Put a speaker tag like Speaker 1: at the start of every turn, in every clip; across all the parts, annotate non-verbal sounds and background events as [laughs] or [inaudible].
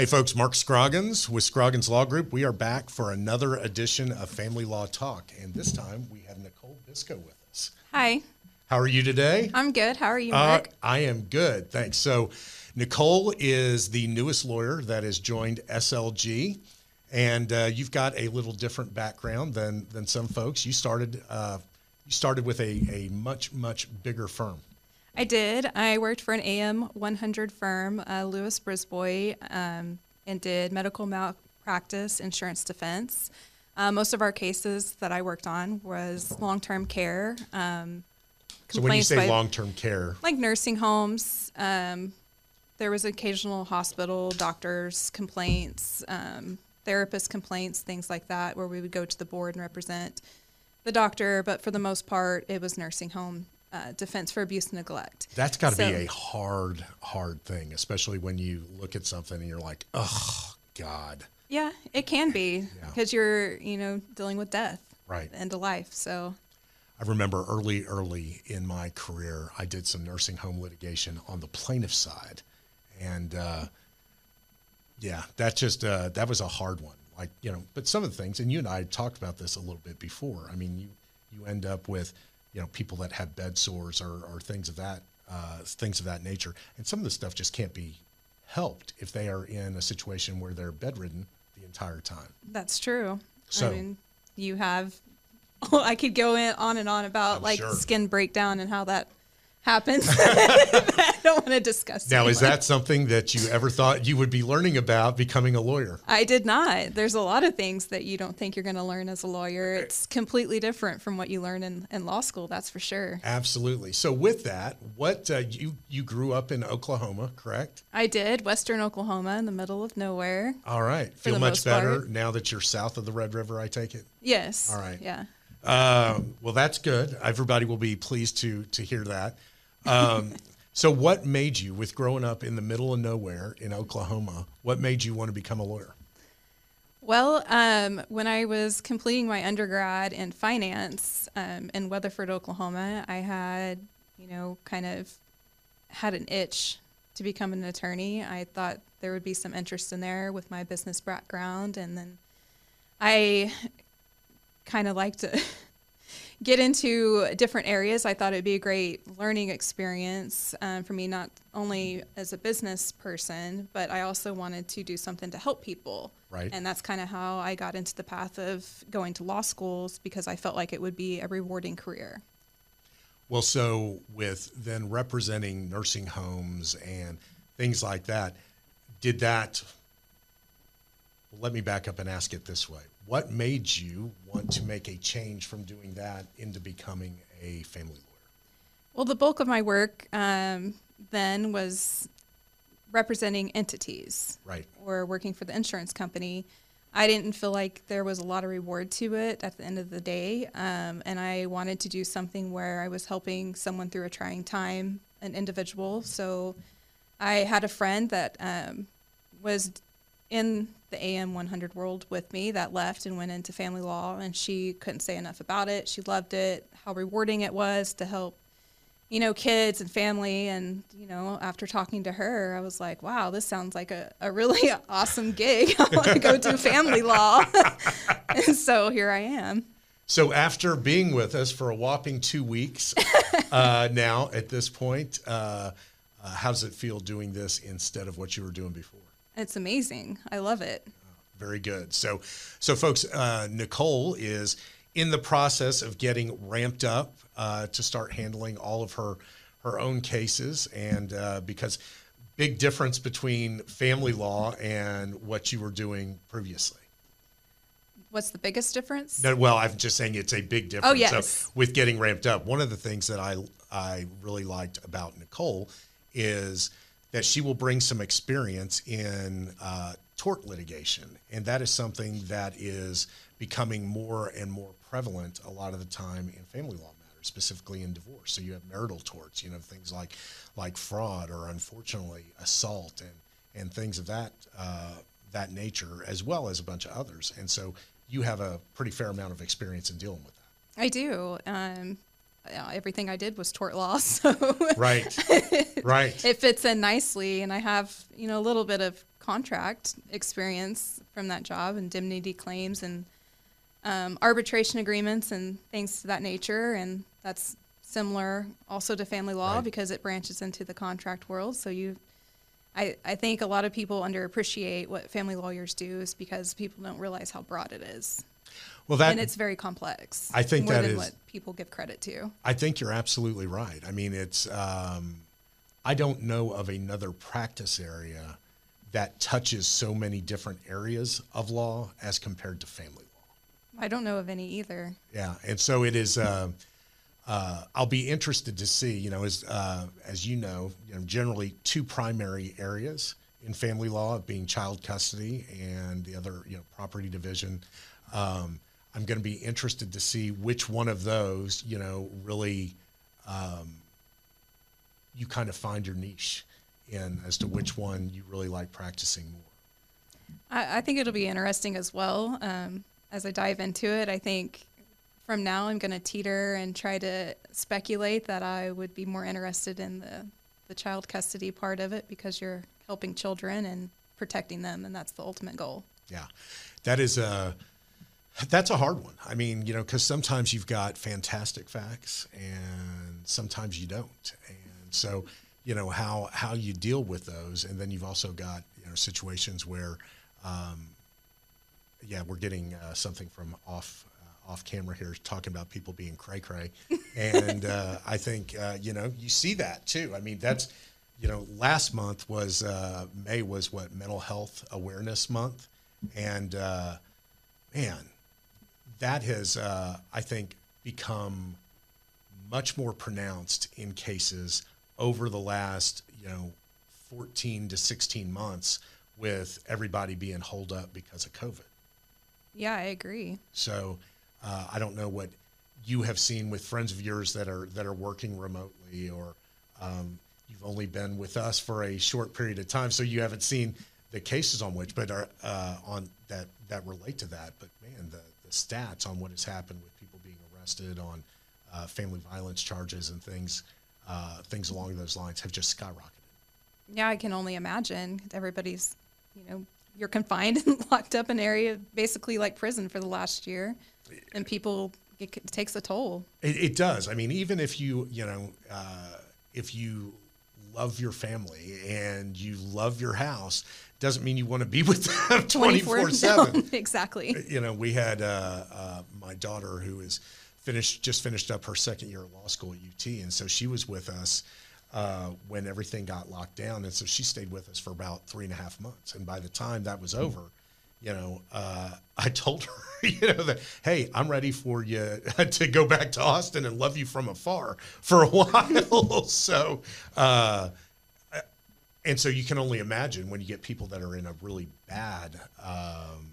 Speaker 1: Hey, folks, Mark Scroggins with Scroggins Law Group. We are back for another edition of Family Law Talk, and this time we have Nicole Bisco with us.
Speaker 2: Hi,
Speaker 1: How are you today?
Speaker 2: I'm good. How are you,
Speaker 1: Uh,
Speaker 2: Mark?
Speaker 1: I am good, thanks. So, Nicole is the newest lawyer that has joined SLG, and uh, you've got a little different background than than some folks. You started uh, you started with a, a much much bigger firm.
Speaker 2: I did. I worked for an AM 100 firm, uh, Lewis Brisbois, um, and did medical malpractice, insurance defense. Uh, most of our cases that I worked on was long-term care. Um,
Speaker 1: So when you say
Speaker 2: by-
Speaker 1: long term care,
Speaker 2: like nursing homes. Um, there was occasional hospital doctors complaints, um, therapist complaints, things like that, where we would go to the board and represent the doctor. But for the most part, it was nursing home uh, defense for abuse and neglect.
Speaker 1: that's got to
Speaker 2: So-
Speaker 1: be a hard hard thing, especially when you look at something and you're like, oh God,
Speaker 2: Yeah, it can be because you're, you know, dealing with death,
Speaker 1: Right.
Speaker 2: end of life. So
Speaker 1: I remember early, early in my career, I did some nursing home litigation on the plaintiff side, and uh, yeah, that just uh, that was a hard one. Like you know, but some of the things, and you and I talked about this a little bit before. I mean, you you end up with you know people that have bed sores or, or things of that uh, things of that nature, and some of the stuff just can't be helped if they are in a situation where they're bedridden the entire time.
Speaker 2: that's true.
Speaker 1: So-
Speaker 2: I mean, you have, [laughs] I could go in, on and on about
Speaker 1: I'm
Speaker 2: like
Speaker 1: sure.
Speaker 2: skin breakdown and how that happens. [laughs] [laughs] Don't want to discuss
Speaker 1: Now, is that something that you ever thought you would be learning about becoming a lawyer?
Speaker 2: I did not. There's a lot of things that you don't think you're going to learn as a lawyer. It's completely different from what you learn in, in law school, that's for sure.
Speaker 1: Absolutely. So, with that, what uh, you you grew up in Oklahoma, correct?
Speaker 2: I did Western Oklahoma in the middle of nowhere.
Speaker 1: All right. Feel much better
Speaker 2: part.
Speaker 1: now that you're south of the Red River. I take it.
Speaker 2: Yes.
Speaker 1: All right.
Speaker 2: Yeah.
Speaker 1: Um, well, that's good. Everybody will be pleased to to hear that. Um, [laughs] so, what made you, with growing up in the middle of nowhere in Oklahoma, what made you want to become a lawyer?
Speaker 2: Well, um, when I was completing my undergrad in finance um, in Weatherford, Oklahoma, I had, you know, kind of had an itch to become an attorney. I thought there would be some interest in there with my business background. And then I kind of liked to [laughs] get into different areas. I thought it'd be a great learning experience um, for me, not only as a business person, but I also wanted to do something to help people.
Speaker 1: Right.
Speaker 2: And that's kind of how I got into the path of going to law schools because I felt like it would be a rewarding career.
Speaker 1: Well, so with then representing nursing homes and things like that, did that? Well, let me back up and ask it this way: What made you want to make a change from doing that into becoming a family lawyer?
Speaker 2: Well, the bulk of my work um, then was representing entities.
Speaker 1: Right.
Speaker 2: or working for the insurance company, I didn't feel like there was a lot of reward to it at the end of the day. Um, and I wanted to do something where I was helping someone through a trying time, an individual. So I had a friend that um, was in the AM 100 world with me that left and went into family law, and she couldn't say enough about it. She loved it, how rewarding it was to help you know, kids and family. And, you know, after talking to her, I was like, wow, this sounds like a, a really [laughs] awesome gig. [laughs] I want to go do family law. [laughs] and so here I am.
Speaker 1: So after being with us for a whopping two weeks uh, now, at this point, uh, uh, how does it feel doing this instead of what you were doing before?
Speaker 2: It's amazing. I love it.
Speaker 1: Very good. So, so folks, uh, Nicole is in the process of getting ramped up uh, to start handling all of her her own cases, and uh, because big difference between family law and what you were doing previously.
Speaker 2: What's the biggest difference?
Speaker 1: No, well, I'm just saying it's a big difference.
Speaker 2: Oh, yes.
Speaker 1: So with getting ramped up, one of the things that I I really liked about Nicole is that she will bring some experience in uh, tort litigation, and that is something that is becoming more and more prevalent a lot of the time in family law matters, specifically in divorce. So you have marital torts, you know, things like like fraud or unfortunately assault and and things of that uh, that nature, as well as a bunch of others. And so you have a pretty fair amount of experience in dealing with that.
Speaker 2: I do. Um, uh, everything I did was tort law, [laughs] so
Speaker 1: Right. right. [laughs]
Speaker 2: it fits in nicely. And I have, you know, a little bit of contract experience from that job, and indemnity claims and um, arbitration agreements and things to that nature. And that's similar also to family law
Speaker 1: Right.
Speaker 2: because it branches into the contract world. So you, I, I think a lot of people underappreciate what family lawyers do is because people don't realize how broad it is.
Speaker 1: Well, that
Speaker 2: and it's very complex.
Speaker 1: I think
Speaker 2: more
Speaker 1: that
Speaker 2: than
Speaker 1: is-
Speaker 2: what people give credit to.
Speaker 1: I think you're absolutely right. I mean, it's, um, I don't know of another practice area that touches so many different areas of law as compared to family law.
Speaker 2: I don't know of any either.
Speaker 1: Yeah, and so it is. Uh, uh, I'll be interested to see. You know, as uh, as you know, you know, generally two primary areas in family law being child custody and the other, you know, property division. Um, I'm going to be interested to see which one of those, you know, really um, you kind of find your niche in as to which one you really like practicing more.
Speaker 2: I, I think it'll be interesting as well. Um, as I dive into it, I think from now I'm going to teeter and try to speculate that I would be more interested in the, the child custody part of it because you're helping children and protecting them, and that's the ultimate goal.
Speaker 1: Yeah, that is a that's a hard one. I mean, you know, because sometimes you've got fantastic facts, and sometimes you don't, and so you know how how you deal with those, and then you've also got you know situations where, um, yeah, we're getting uh, something from off. uh, Off camera here, talking about people being cray cray, and uh, I think uh, you know you see that too. I mean, that's you know, last month was uh, May was what mental health awareness month, and uh, man, that has uh, I think become much more pronounced in cases over the last you know 14 to 16 months with everybody being holed up because of COVID.
Speaker 2: Yeah, I agree.
Speaker 1: So uh, I don't know what you have seen with friends of yours that are that are working remotely, or um, you've only been with us for a short period of time, so you haven't seen the cases on which, but are uh, on that that relate to that. But man, the, the stats on what has happened with people being arrested on uh, family violence charges and things uh, things along those lines have just skyrocketed.
Speaker 2: Yeah, I can only imagine. Everybody's, you know, you're confined [laughs] and locked up in an area basically like prison for the last year, and people it, takes a toll.
Speaker 1: It, it does. I mean, even if you, you know, uh, if you love your family and you love your house, doesn't mean you want to be with them [laughs] 24 7.
Speaker 2: No, [laughs] exactly.
Speaker 1: You know, we had uh, uh, my daughter who is finished, just finished up her second year of law school at UT. And so she was with us uh, when everything got locked down. And so she stayed with us for about three and a half months. And by the time that was over, you know, uh, I told her, [laughs] you know, that, hey, I'm ready for you to go back to Austin and love you from afar for a while. so, uh, and so you can only imagine when you get people that are in a really bad um,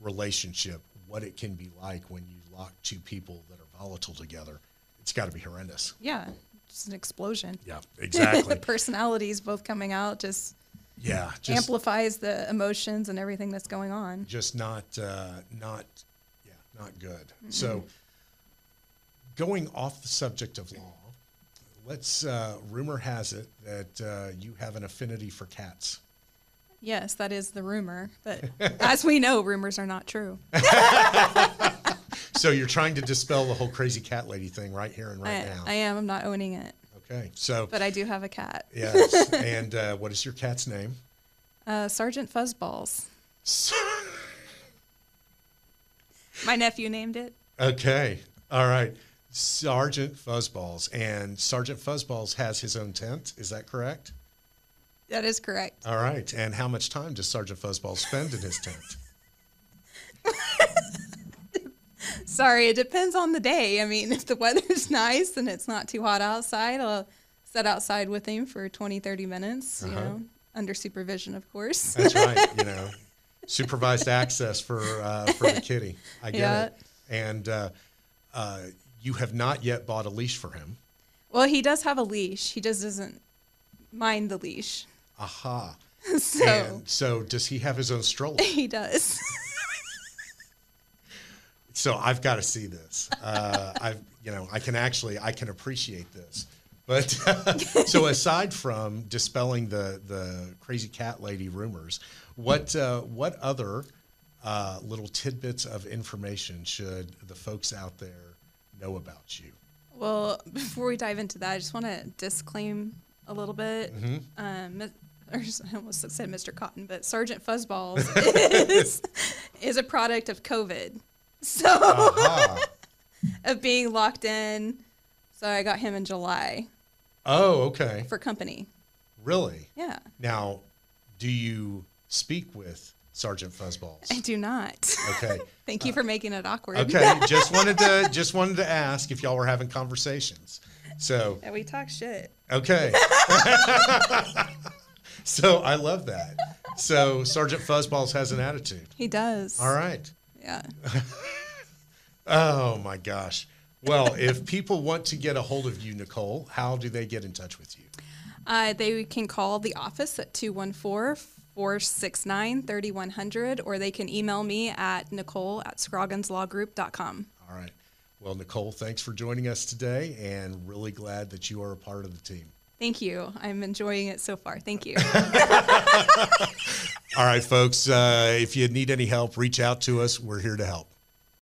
Speaker 1: relationship, what it can be like when you lock two people that are volatile together. It's got to be horrendous.
Speaker 2: Yeah, just an explosion.
Speaker 1: Yeah, exactly.
Speaker 2: the [laughs] personalities both coming out just,
Speaker 1: yeah, just
Speaker 2: amplifies the emotions and everything that's going on.
Speaker 1: just not uh, not yeah not good. So going off the subject of law, let's. Uh, rumor has it that uh, you have an affinity for cats.
Speaker 2: Yes, that is the rumor, but [laughs] as we know, rumors are not true.
Speaker 1: So you're trying to dispel the whole crazy cat lady thing right here and right
Speaker 2: I,
Speaker 1: now.
Speaker 2: I am. I'm not owning it,
Speaker 1: okay, so
Speaker 2: but I do have a cat.
Speaker 1: yes, [laughs] and uh, what is your cat's name?
Speaker 2: Uh, Sergeant Fuzzballs. [laughs] My nephew named it.
Speaker 1: Okay. All right. Sergeant Fuzzballs. And Sergeant Fuzzballs has his own tent. Is that correct?
Speaker 2: That is correct.
Speaker 1: All right. And how much time does Sergeant Fuzzballs spend in his tent? [laughs]
Speaker 2: Sorry, it depends on the day. I mean, if the weather's [laughs] nice and it's not too hot outside, I'll sit outside with him for 20, 30 minutes, you
Speaker 1: Uh-huh.
Speaker 2: know, under supervision, of course.
Speaker 1: That's right. You [laughs] know, supervised access for uh, for the kitty. I get
Speaker 2: Yeah.
Speaker 1: it. And uh, uh, you have not yet bought a leash for him.
Speaker 2: well, he does have a leash. He just doesn't mind the leash.
Speaker 1: Aha. [laughs]
Speaker 2: so
Speaker 1: And so does he have his own stroller? [laughs]
Speaker 2: he does. [laughs]
Speaker 1: so I've got to see this. Uh, I've, you know, I can actually, I can appreciate this. But so aside from dispelling the the crazy cat lady rumors, what uh, what other uh, little tidbits of information should the folks out there know about you?
Speaker 2: Well, [laughs] before we dive into that, I just want to disclaim a little bit. Um, [laughs] or I almost said Mr. Cotton, but Sergeant Fuzzballs [laughs] is, is a product of COVID. So,
Speaker 1: Aha.
Speaker 2: of being locked in. So, I got him in July
Speaker 1: oh, okay.
Speaker 2: for company.
Speaker 1: Really?
Speaker 2: Yeah,
Speaker 1: Now, do you speak with Sergeant Fuzzballs?
Speaker 2: I do not.
Speaker 1: Okay. [laughs]
Speaker 2: Thank you uh, for making it awkward.
Speaker 1: Okay. [laughs] just wanted to just wanted to ask if y'all were having conversations. So
Speaker 2: Yeah, we talk shit.
Speaker 1: okay. [laughs] so I love that. So Sergeant Fuzzballs has an attitude.
Speaker 2: He does.
Speaker 1: All right.
Speaker 2: Yeah.
Speaker 1: Oh my gosh. Well, if people want to get a hold of you, Nicole, how do they get in touch with you?
Speaker 2: Uh, they can call the office at 214 469 3100, or they can email me at nicole at scrogginslawgroup.com.
Speaker 1: All right. Well, Nicole, thanks for joining us today and really glad that you are a part of the team.
Speaker 2: Thank you. I'm enjoying it so far. Thank you. [laughs]
Speaker 1: All right, folks. Uh, if you need any help, reach out to us. We're here to help.